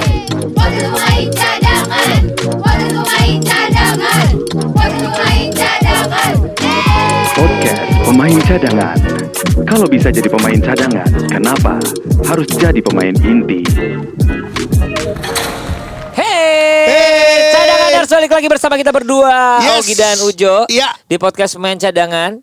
Main cadangan, main cadangan, main cadangan. Podcast Pemain Cadangan. Kalau bisa jadi pemain cadangan, kenapa harus jadi pemain inti? Hey, cadanganers balik lagi bersama kita berdua, Yes. Ogi dan Ujo, Iya. di podcast Pemain Cadangan.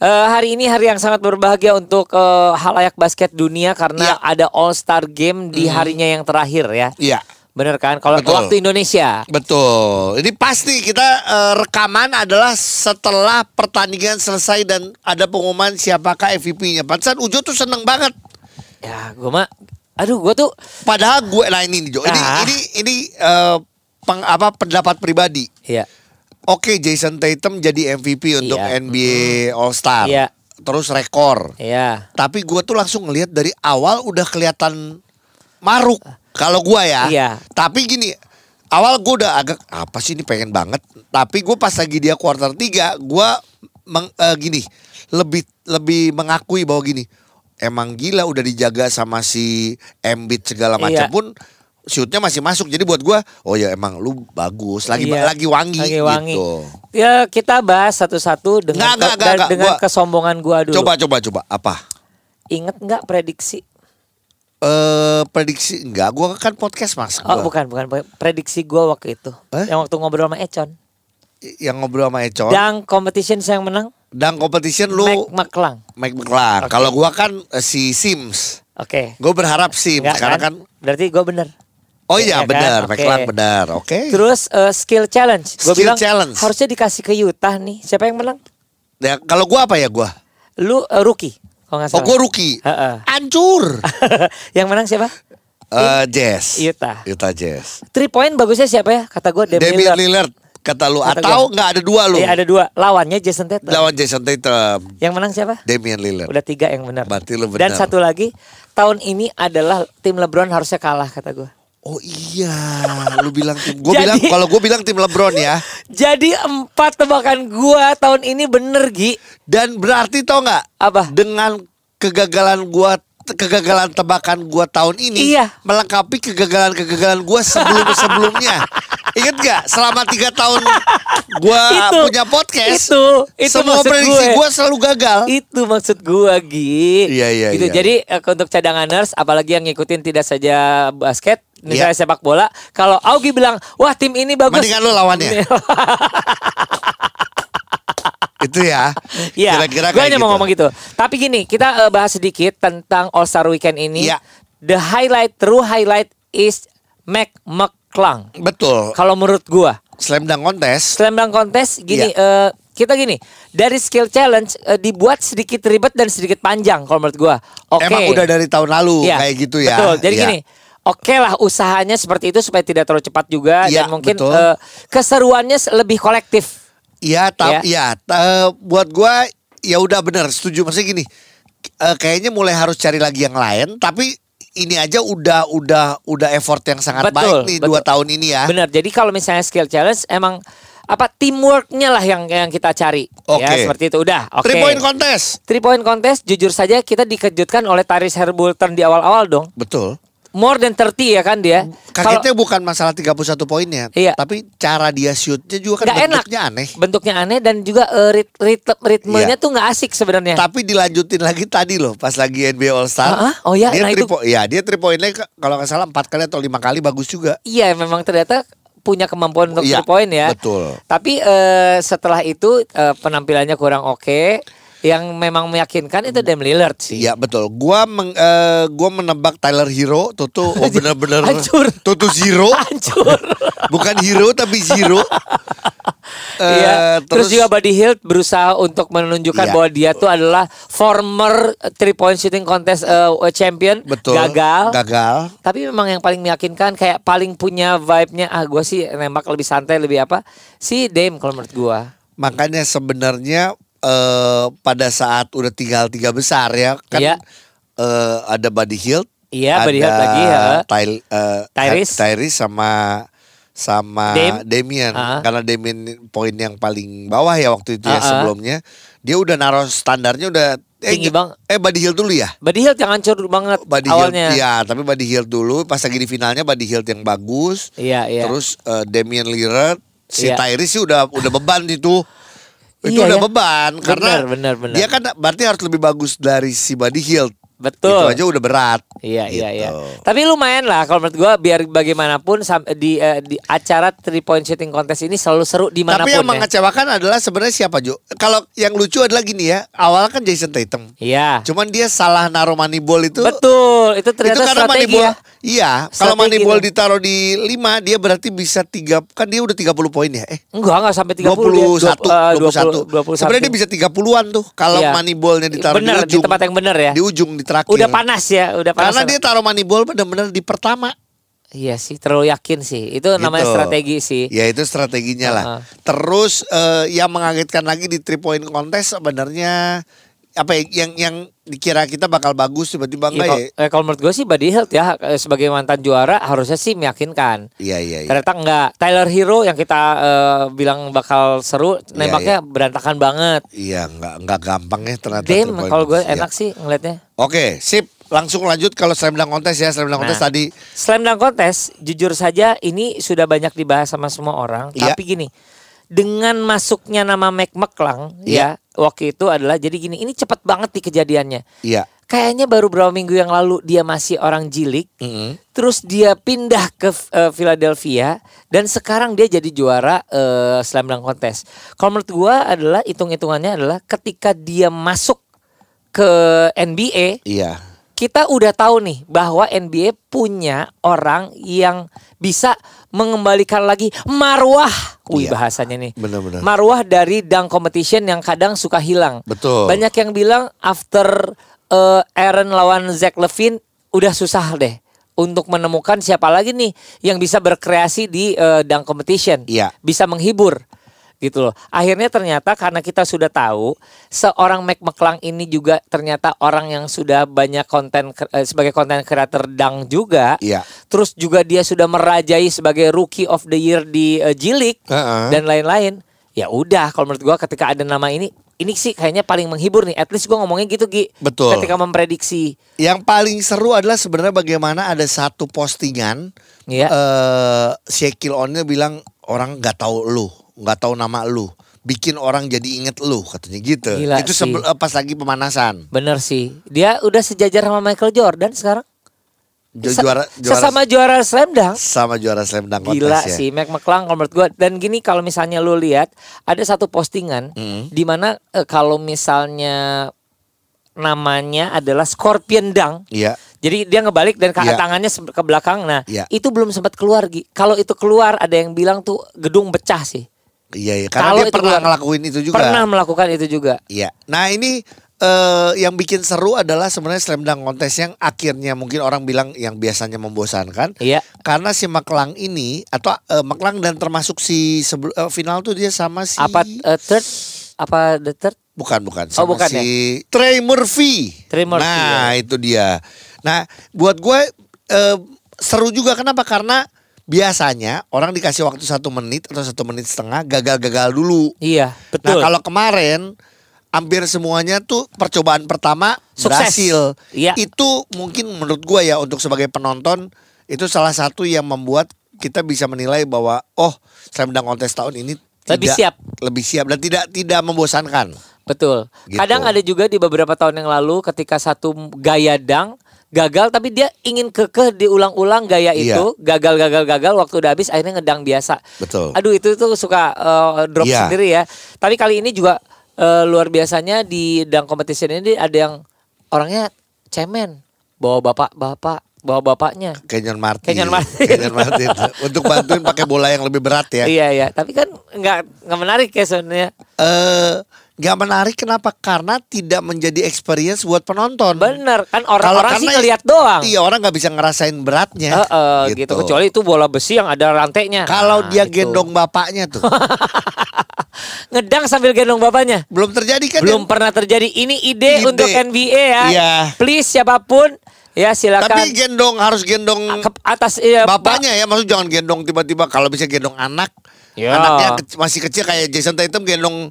Eh, hari ini hari yang sangat berbahagia untuk eh, halayak basket dunia karena Iya. ada All Star Game di harinya yang terakhir ya. Iya. Bener kan? Kalau waktu Indonesia. Betul. Ini pasti kita eh, rekaman adalah setelah pertandingan selesai dan ada pengumuman siapakah MVP-nya. Pantesan Ujo tuh seneng banget. Ya, gue mah, aduh, gue tuh Padahal gue nah ini nih Jo. Ini Ah. ini ini eh, peng- apa pendapat pribadi. ya, Oke, Jason Tatum jadi MVP untuk Iya. NBA All Star. Iya. Terus rekor. ya, Tapi gue tuh langsung ngelihat dari awal udah kelihatan maruk. Kalau gue ya. Iya. Tapi gini, awal gue udah agak apa sih ini pengen banget. Tapi gue pas lagi dia quarter 3, gue meng- eh, gini lebih lebih mengakui bahwa gini emang gila udah dijaga sama si Embiid segala macam Iya. pun shootnya masih masuk. Jadi buat gue, oh ya emang lu bagus, lagi Iya. lagi wangi, lagi wangi. gitu. Ya, kita bahas satu-satu dengan Nggak, ke- nggak, nggak. dengan Gua- kesombongan gua dulu. Coba coba coba apa? Ingat nggak prediksi? Eh prediksi enggak, gua kan podcast mas. Oh, gua. bukan, bukan. prediksi gua waktu itu. Eh? Yang waktu ngobrol sama Econ. Yang ngobrol sama Econ. Dang competition yang menang Dan competition lu Mike McClung. Mike McClung. Oke. Kalau gua kan eh, si Sims. Oke. Gue berharap Sims Enggak karena kan, Berarti gue bener. Oh Iya iya kan? benar, Oke. McClung benar. Oke. Terus eh, skill challenge. Gue Skill bilang challenge. harusnya dikasih ke Utah nih. Siapa yang menang? Ya, kalau gua apa ya gua? Lu eh, rookie. Kalau Oh gua rookie. Heeh. Hancur. yang menang siapa? Eh Jazz. Utah. Utah Jazz. Three point bagusnya siapa ya? Kata gue Damian Damian Lillard. Lillard kata lu Kata atau gua. nggak ada dua lu? Iya ada dua. Lawannya Jason Tatum. Lawan Jason Tatum. Yang menang siapa? Damian Lillard. Udah tiga yang benar. Berarti lu Dan benar. satu lagi tahun ini adalah tim LeBron harusnya kalah kata gue. Oh iya, lu bilang tim. Gue bilang kalau gue bilang tim LeBron ya. Jadi empat tebakan gua tahun ini bener Gi. Dan berarti tau nggak? Apa? Dengan kegagalan gua kegagalan tebakan gua tahun ini Iya. melengkapi kegagalan-kegagalan gua sebelum-sebelumnya. Ingat gak? Selama tiga tahun gua Itu, punya podcast, itu, itu semua prediksi gue. selalu gagal. Itu maksud gua Gi. Iya, iya, Gitu. iya. Jadi eh, untuk cadanganers apalagi yang ngikutin tidak saja basket misalnya Iya. sepak bola, kalau Augie bilang, "Wah, tim ini bagus." Mendingan lu lawannya. Itu ya. Iya, Kira-kira gue hanya gitu. mau ngomong gitu. Tapi gini, kita eh, bahas sedikit tentang All Star Weekend ini. Iya. The highlight, true highlight is Mac McClung. Betul. Kalau menurut gua, Slam dunk contest. slam dunk contest gini, Iya. eh, kita gini dari skill challenge eh, dibuat sedikit ribet dan sedikit panjang kalau menurut gua. Oke. Emang udah dari tahun lalu Iya, kayak gitu ya. Betul. Jadi Iya. gini, oke lah usahanya seperti itu supaya tidak terlalu cepat juga Iya, dan mungkin betul. eh, keseruannya lebih kolektif. Iya, Ya. tapi ya, ta- buat gua ya udah bener setuju maksudnya gini. eh, kayaknya mulai harus cari lagi yang lain, tapi ini aja udah udah udah effort yang sangat Betul, baik nih dua betul. tahun ini ya. Benar. Jadi kalau misalnya skill challenge emang apa teamworknya lah yang yang kita cari. Oke. Ya seperti itu. Udah. Oke. Three point contest. Three point contest jujur saja kita dikejutkan oleh Tyrese Haliburton di awal-awal dong. Betul. More than 30 ya kan dia. Kagetnya bukan masalah 31 poinnya, Iya. tapi cara dia shootnya juga kan enak. bentuknya aneh. Bentuknya aneh dan juga eh, rit- rit- ritmenya Iya. tuh nggak asik sebenarnya. Tapi dilanjutin lagi tadi loh pas lagi NBA All Star. Ah, ah. Oh iya, dia nah itu- ya dia three pointnya kalau nggak salah empat kali atau lima kali bagus juga. Iya memang ternyata punya kemampuan untuk Iya, three point ya. betul. Tapi eh, setelah itu eh, penampilannya kurang oke. Yang memang meyakinkan itu Dame Lillard sih. Iya betul. Gua meng, eh, gua menebak Tyler Hero, Tutu oh bener-bener Hancur. Tutu Zero. Hancur. Bukan hero tapi zero. Eh, Iya. Terus, juga Buddy Hield berusaha untuk menunjukkan Iya. bahwa dia tuh adalah former three point shooting contest eh, champion. betul. Gagal. Gagal. Tapi memang yang paling meyakinkan kayak paling punya vibe-nya ah gue sih nembak lebih santai lebih apa si Dame kalau menurut gue. Makanya sebenarnya eh, pada saat udah tinggal tiga besar ya kan Iya. eh, ada Buddy Hield, Iya, Buddy Hield ada lagi, ya. Tyl- eh, Tyrese. Tyrese sama sama Dame. Damian Ah. karena Damian poin yang paling bawah ya waktu itu ya Ah, ah. sebelumnya dia udah naruh standarnya udah eh, Tinggi bang. Eh Buddy Hield dulu ya? Buddy Hield yang hancur banget Buddy awalnya. Iya, tapi Buddy Hield dulu pas lagi di finalnya Buddy Hield yang bagus. Iya, iya. Terus eh, Damian Lillard, si. Tyrese sih udah udah beban itu. Itu Iya, udah ya. beban karena benar, benar. dia kan berarti harus lebih bagus dari si Buddy Hield. Betul. Itu aja udah berat. Iya iya Gitu. iya. Tapi lumayan lah kalau menurut gua biar bagaimanapun di eh, di acara three point shooting contest ini selalu seru di mana pun Tapi yang ya. mengecewakan adalah sebenarnya siapa Jo? Kalau yang lucu adalah gini ya, awal kan Jason Tatum. Iya. Cuman dia salah naruh money ball itu. Betul, itu itu ternyata karena money strategi ball. ya. Iya, kalau money ball ditaruh di 5 dia berarti bisa tiga kan dia udah 30 poin ya. Eh, Enggak, enggak sampai 30 21 dia. Dua- eh, 21. Sebenarnya dia bisa 30-an tuh kalau Iya. money ballnya ditaruh Bener, di di ujung. tempat yang bener ya. Di ujung di terakhir. Udah panas ya, udah panas. Karena dia taruh money ball benar-benar di pertama. Iya sih, terlalu yakin sih. Itu namanya Gitu. strategi sih. Ya itu strateginya lah. Heeh. Terus eh, yang mengagetkan lagi di three point contest sebenarnya apa ya, yang yang dikira kita bakal bagus tiba-tiba Iya, enggak kalau, ya? eh, kalau menurut gue sih Buddy Hield ya eh, sebagai mantan juara harusnya sih meyakinkan. Iya iya iya. Ternyata enggak. Tyler Hero yang kita eh, bilang bakal seru, Iya, nembaknya berantakan banget. Iya enggak enggak gampang ya ternyata. Dem, kalau gue contest. enak Iya. sih ngelihatnya. Oke, sip. Langsung lanjut kalau slam dunk contest ya. Slam dunk contest Nah. tadi Slam dunk contest, jujur saja ini sudah banyak dibahas sama semua orang. Iya. Tapi gini, dengan masuknya nama Mac McClung Iya. ya waktu itu adalah jadi gini, ini cepat banget nih kejadiannya. iya. Kayaknya baru beberapa minggu yang lalu dia masih orang jilik, Mm-mm. terus dia pindah ke eh, Philadelphia dan sekarang dia jadi juara eh, slam dunk contest. Kalau menurut gua adalah hitung-hitungannya adalah ketika dia masuk ke NBA, Iya. kita udah tahu nih bahwa NBA punya orang yang bisa mengembalikan lagi marwah. Wih Iya. bahasanya nih. Benar-benar. Marwah dari dunk competition yang kadang suka hilang. Betul. Banyak yang bilang after eh, Aaron lawan Zach Levine udah susah deh untuk menemukan siapa lagi nih yang bisa berkreasi di eh, dunk competition. Iya. Bisa menghibur gitu loh. Akhirnya ternyata karena kita sudah tahu seorang Mac McClung ini juga ternyata orang yang sudah banyak konten eh, sebagai konten creator dunk juga. Iya. Terus juga dia sudah merajai sebagai rookie of the year di eh, G League Heeh. dan lain-lain. Ya udah kalau menurut gua ketika ada nama ini ini sih kayaknya paling menghibur nih. At least gua ngomongnya gitu Gi. Betul. Ketika memprediksi. Yang paling seru adalah sebenarnya bagaimana ada satu postingan Iya. eh Shaquille O'Neal bilang orang nggak tahu lu, nggak tahu nama lu, bikin orang jadi inget lu katanya gitu. Gila Itu sih. eh, pas lagi pemanasan. Bener sih. Dia udah sejajar sama Michael Jordan sekarang. Ju- juara juara Sesama juara slam dunk. sama juara slam dunk Gila ya. sih Mac McClung kalau menurut gua dan gini kalau misalnya lu lihat ada satu postingan Hmm. di mana eh, kalau misalnya namanya adalah Scorpion Dunk. Iya. Jadi dia ngebalik dan ke Iya. tangannya se- ke belakang. Nah, Iya. itu belum sempat keluar. Kalau itu keluar ada yang bilang tuh gedung pecah sih. Iya, iya. Karena Kalau dia pernah keluar. ngelakuin itu juga. Pernah melakukan itu juga. Iya. Nah ini eh, yang bikin seru adalah sebenarnya slam dunk contest yang akhirnya mungkin orang bilang yang biasanya membosankan. Iya. Karena si Maklang ini atau eh, Maklang dan termasuk si sebel- eh, final tuh dia sama si Apa eh, third? Apa the third? bukan bukan Oh, sama bukan si Trey Murphy. Trey Murphy, Nah itu dia. Nah buat gue eh, seru juga kenapa? Karena biasanya orang dikasih waktu satu menit atau satu menit setengah gagal-gagal dulu. Iya, Nah betul. kalau kemarin hampir semuanya tuh percobaan pertama Sukses. berhasil. Iya. Itu mungkin menurut gua ya untuk sebagai penonton itu salah satu yang membuat kita bisa menilai bahwa oh Slam Dunk Contest tahun ini Lebih tidak- siap. lebih siap dan tidak tidak membosankan. Betul. Gitu. Kadang ada juga di beberapa tahun yang lalu ketika satu gaya dang gagal tapi dia ingin kekeh diulang-ulang gaya Iya. itu gagal gagal gagal waktu udah habis akhirnya ngedang biasa. Betul. Aduh itu tuh suka uh, drop Iya. sendiri ya. Tapi kali ini juga uh, luar biasanya di dang competition ini ada yang orangnya cemen bawa bapak-bapak bawa bapaknya. Kenyon Martin. Kenyon Martin. Kenyon Martin. untuk bantuin pakai bola yang lebih berat ya. Iya iya, tapi kan nggak nggak menarik ya sebenarnya. Eh nggak menarik kenapa? Karena tidak menjadi experience buat penonton. Bener kan orang-orang sih ngeliat doang. Iya orang nggak bisa ngerasain beratnya. Eh, eh, gitu. kecuali itu bola besi yang ada rantainya. Kalau Nah, dia itu. gendong bapaknya tuh ngedang sambil gendong bapaknya. belum terjadi kan? Belum ya? pernah terjadi. Ini ide, Ide. untuk NBA ya. Iya. Please siapa pun ya silakan Tapi gendong harus gendong ke atas ya, bapaknya ya, maksud jangan gendong tiba-tiba kalau bisa gendong anak. Ya. Anaknya ke- masih kecil kayak Jason Tatum gendong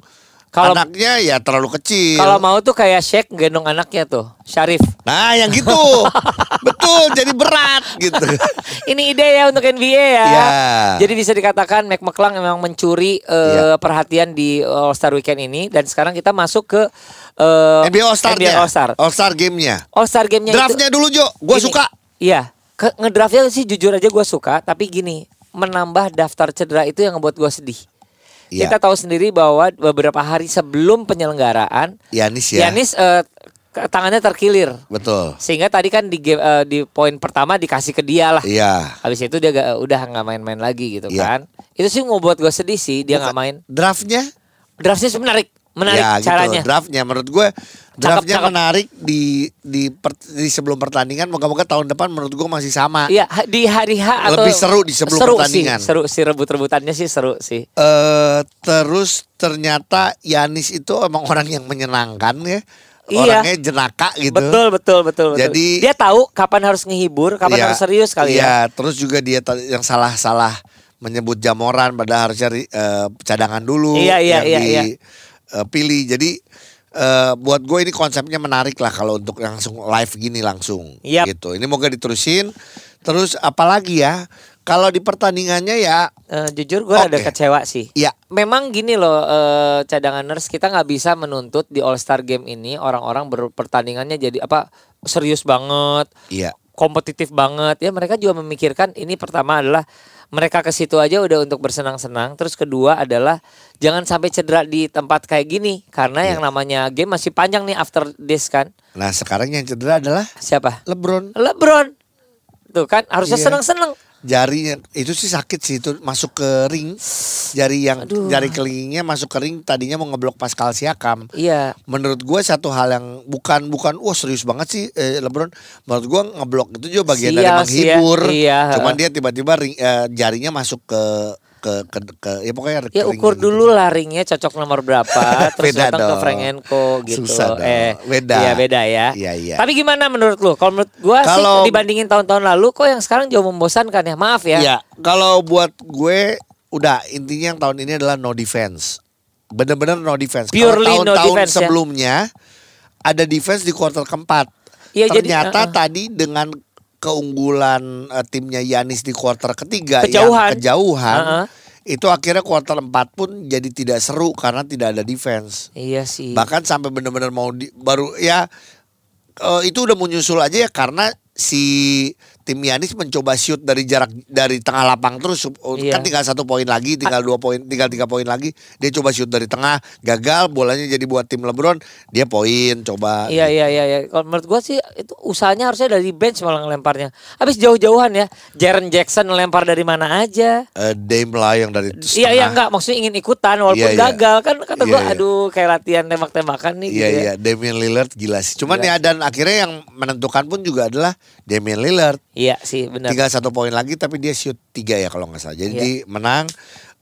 Kalau- Anaknya ya terlalu kecil. Kalau mau tuh kayak Sheikh gendong anaknya tuh, Syarif. Nah, yang gitu. Betul, jadi berat gitu. Ini ide ya untuk NBA ya. Iya. Jadi bisa dikatakan Mac McClung memang mencuri eh, Iya. perhatian di All Star Weekend ini dan sekarang kita masuk ke eh, NBA All Star NBA All Star. All Star game-nya. All Star game-nya itu- Draftnya dulu Jo, gue suka. Iya, ke ngedraftnya sih jujur aja gue suka, tapi gini menambah daftar cedera itu yang ngebuat gue sedih. Iya. Kita tahu sendiri bahwa beberapa hari sebelum penyelenggaraan, Yanis ya. Yanis ke- tangannya terkilir, Betul. sehingga tadi kan di game, eh, di poin pertama dikasih ke dia lah. Iya. Habis itu dia gak- udah nggak main-main lagi gitu Iya. kan. Itu sih ngebuat gue sedih sih dia nggak main. Draftnya? Draftnya sih menarik, menarik ya, caranya. Gitu. Draftnya menurut gue draftnya cakep. menarik di di per- di sebelum pertandingan. Moga-moga tahun depan menurut gue masih sama. Iya di hari H atau Lebih seru di sebelum seru pertandingan. Sih, seru sih rebut-rebutannya sih seru sih. eh terus ternyata Yanis itu emang orang yang menyenangkan ya. Iya. Orangnya jenaka gitu. Betul betul betul betul. Jadi- dia tahu kapan harus ngehibur, kapan Iya, harus serius kali ya. Iya, terus juga dia yang salah-salah menyebut Jamoran padahal harusnya ri- eh, cadangan dulu Iya, iya, yang iya, iya. dipilih. Jadi eh, buat gue ini konsepnya menarik lah kalau untuk langsung live gini langsung Yap. gitu. Ini moga diterusin. Terus apalagi ya? Kalau di pertandingannya ya Eh, jujur gue Oke. ada kecewa sih. ya Memang gini loh eh, cadanganers kita nggak bisa menuntut di All Star Game ini orang-orang berpertandingannya jadi apa serius banget, iya. Kompetitif banget ya mereka juga memikirkan ini pertama adalah mereka ke situ aja udah untuk bersenang-senang terus kedua adalah jangan sampai cedera di tempat kayak gini karena Iya. yang namanya game masih panjang nih after this kan Nah, sekarang yang cedera adalah siapa LeBron. LeBron tuh kan harusnya Iya. senang-senang Jarinya itu sih sakit sih itu masuk ke ring. Jari yang Aduh. jari kelingingnya masuk ke ring tadinya mau ngeblok Pascal Siakam. iya menurut gue satu hal yang bukan bukan wah serius banget sih eh, LeBron menurut gue ngeblok itu juga bagian dari ya, menghibur iya, cuman dia tiba-tiba ring- eh, jarinya masuk ke ke ke, ke- ya pokoknya Ya ke ukur ringnya dulu lah ringnya cocok nomor berapa terus Beda datang ke dong. Frank Enko gitu. Susah dong. Eh, Beda. Iya beda ya. Iya, iya. Tapi gimana menurut lu? Kalau menurut gua Kalau- sih dibandingin tahun-tahun lalu kok yang sekarang jauh membosankan ya. Maaf ya. gitu. ya kalau buat gue udah intinya yang tahun ini adalah no defense bener-bener no defense Kalau Purely no tahun-tahun defense ya. sebelumnya ada defense di kuarter keempat Iya, jadi, ternyata uh-uh. tadi dengan keunggulan eh, timnya Yanis di kuarter ketiga Kejauhan. yang kejauhan Uh-uh. itu akhirnya kuarter 4 pun jadi tidak seru karena tidak ada defense. Iya sih. Bahkan sampai benar-benar mau di, baru ya eh, itu udah menyusul aja ya karena si tim Yanis mencoba shoot dari jarak dari tengah lapang terus Iya. kan tinggal satu poin lagi tinggal dua poin tinggal tiga poin lagi dia coba shoot dari tengah gagal bolanya jadi buat tim LeBron dia poin coba Iya iya iya iya. Kalau menurut gua sih itu usahanya harusnya dari bench malah ngelemparnya. Habis jauh-jauhan ya. Jaren Jackson ngelempar dari mana aja. Eh, Dame lah yang dari Iya iya enggak maksudnya ingin ikutan walaupun Iya, iya. gagal kan kata Iya, gua iya. aduh kayak latihan tembak-tembakan nih Iya gitu ya. iya Damian Lillard gila sih. Cuman Gila. ya dan akhirnya yang menentukan pun juga adalah Damian Lillard. Iya sih benar. Tinggal satu poin lagi tapi dia shoot tiga ya kalau nggak salah. Jadi Iya. dia menang.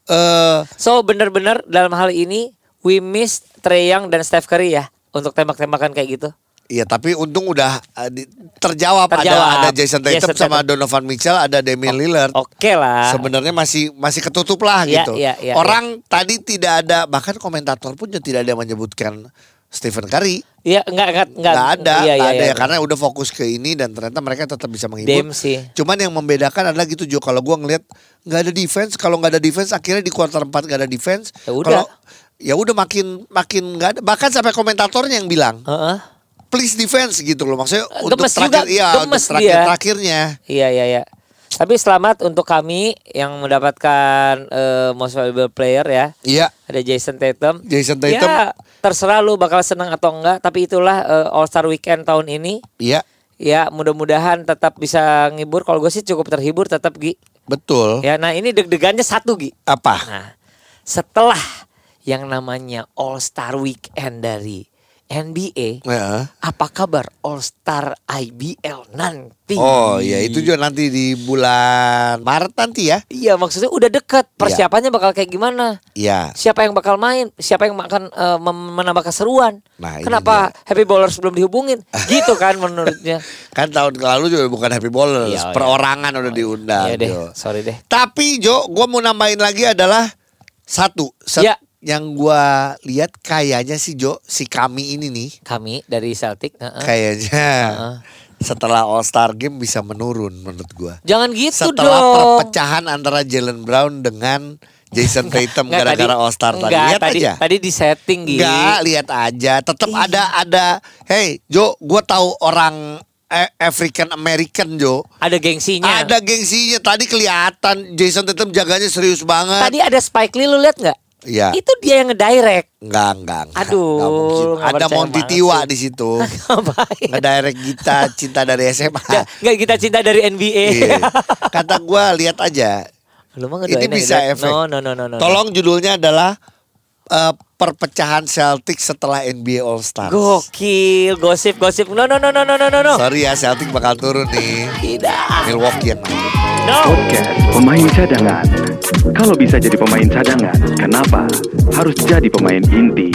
Eh So bener-bener dalam hal ini we miss Trey Young dan Steph Curry ya untuk tembak-tembakan kayak gitu. Iya tapi untung udah eh, di- terjawab, Terjawab. ada ada Jason Tatum Jason sama Tatum. Donovan Mitchell ada Damian Lillard. Oke lah. Sebenarnya masih masih ketutup lah Iya, gitu. iya, iya, Orang tadi tidak ada bahkan komentator pun juga tidak ada yang menyebutkan Stephen Curry. Iya enggak enggak enggak. Nggak ada, Iya, nggak iya, ada iya. ya karena udah fokus ke ini dan ternyata mereka tetap bisa menghibur. Sih. Cuman yang membedakan adalah gitu Jo kalau gua ngelihat nggak ada defense, kalau nggak ada defense akhirnya di kuarter 4 nggak ada defense. Ya udah. Kalau ya udah makin makin nggak ada bahkan sampai komentatornya yang bilang Heeh. please defense gitu loh maksudnya untuk Gemes terakhir juga, iya untuk terakhir dia. terakhirnya. Iya iya iya. Tapi selamat untuk kami yang mendapatkan eh, most valuable player ya. Iya. Ada Jason Tatum. Jason Tatum. Ya, terserah lu bakal senang atau enggak, tapi itulah eh, All Star Weekend tahun ini. Iya, Ya, mudah-mudahan tetap bisa ngibur. Kalau gue sih cukup terhibur tetap Gi. betul. Ya, nah ini deg-degannya satu Gi. Apa? Nah, setelah yang namanya All Star Weekend dari NBA, Ya. apa kabar All Star IBL nanti? Oh iya itu juga nanti di bulan Maret nanti ya. Iya, maksudnya udah dekat. Persiapannya bakal kayak gimana? Iya. Siapa yang bakal main? Siapa yang akan mem- menambah keseruan? Nah, Kenapa Happy Ballers belum dihubungin? gitu kan menurutnya. Kan tahun lalu juga bukan Happy Ballers, Iya, iya. perorangan udah diundang. Iya deh, Jo. sorry deh. Tapi Jo, gue mau nambahin lagi adalah satu. Set- Ya. Yang gua lihat kayaknya si Jo si kami ini nih Kami dari Celtic. heeh. kayaknya Heeh. setelah All Star Game bisa menurun menurut gua. Jangan gitu Setelah dong. perpecahan antara Jalen Brown dengan Jason Tatum gara-gara All Star tadi. Lihat tadi, aja. Tadi di setting gitu. Enggak, lihat aja. Tetap ada ada. Hey, Jo, gua tahu orang eh, African American Jo. Ada gengsinya. Ada gengsinya. Tadi kelihatan Jason Tatum jaganya serius banget. Tadi ada Spike Lee lu lihat nggak? Iya. Itu dia yang ngedirect. Enggak, enggak, enggak. Aduh, Enggak mungkin. Ada Monty banget Tiwa di situ. Ngedirect kita cinta dari SMA. Nggak kita cinta dari NBA. Iya. Kata gua lihat aja. Lu mah bisa efek. No, no, no, no, no. Tolong judulnya adalah eh, perpecahan Celtic setelah NBA All Star. Gokil, gosip, gosip. No, no, no, no, no, no, no, no. Sorry ya Celtic bakal turun nih. Tidak. Milwaukee yang main. No. Podcast pemain cadangan. Kalau bisa jadi pemain cadangan, kenapa harus jadi pemain inti?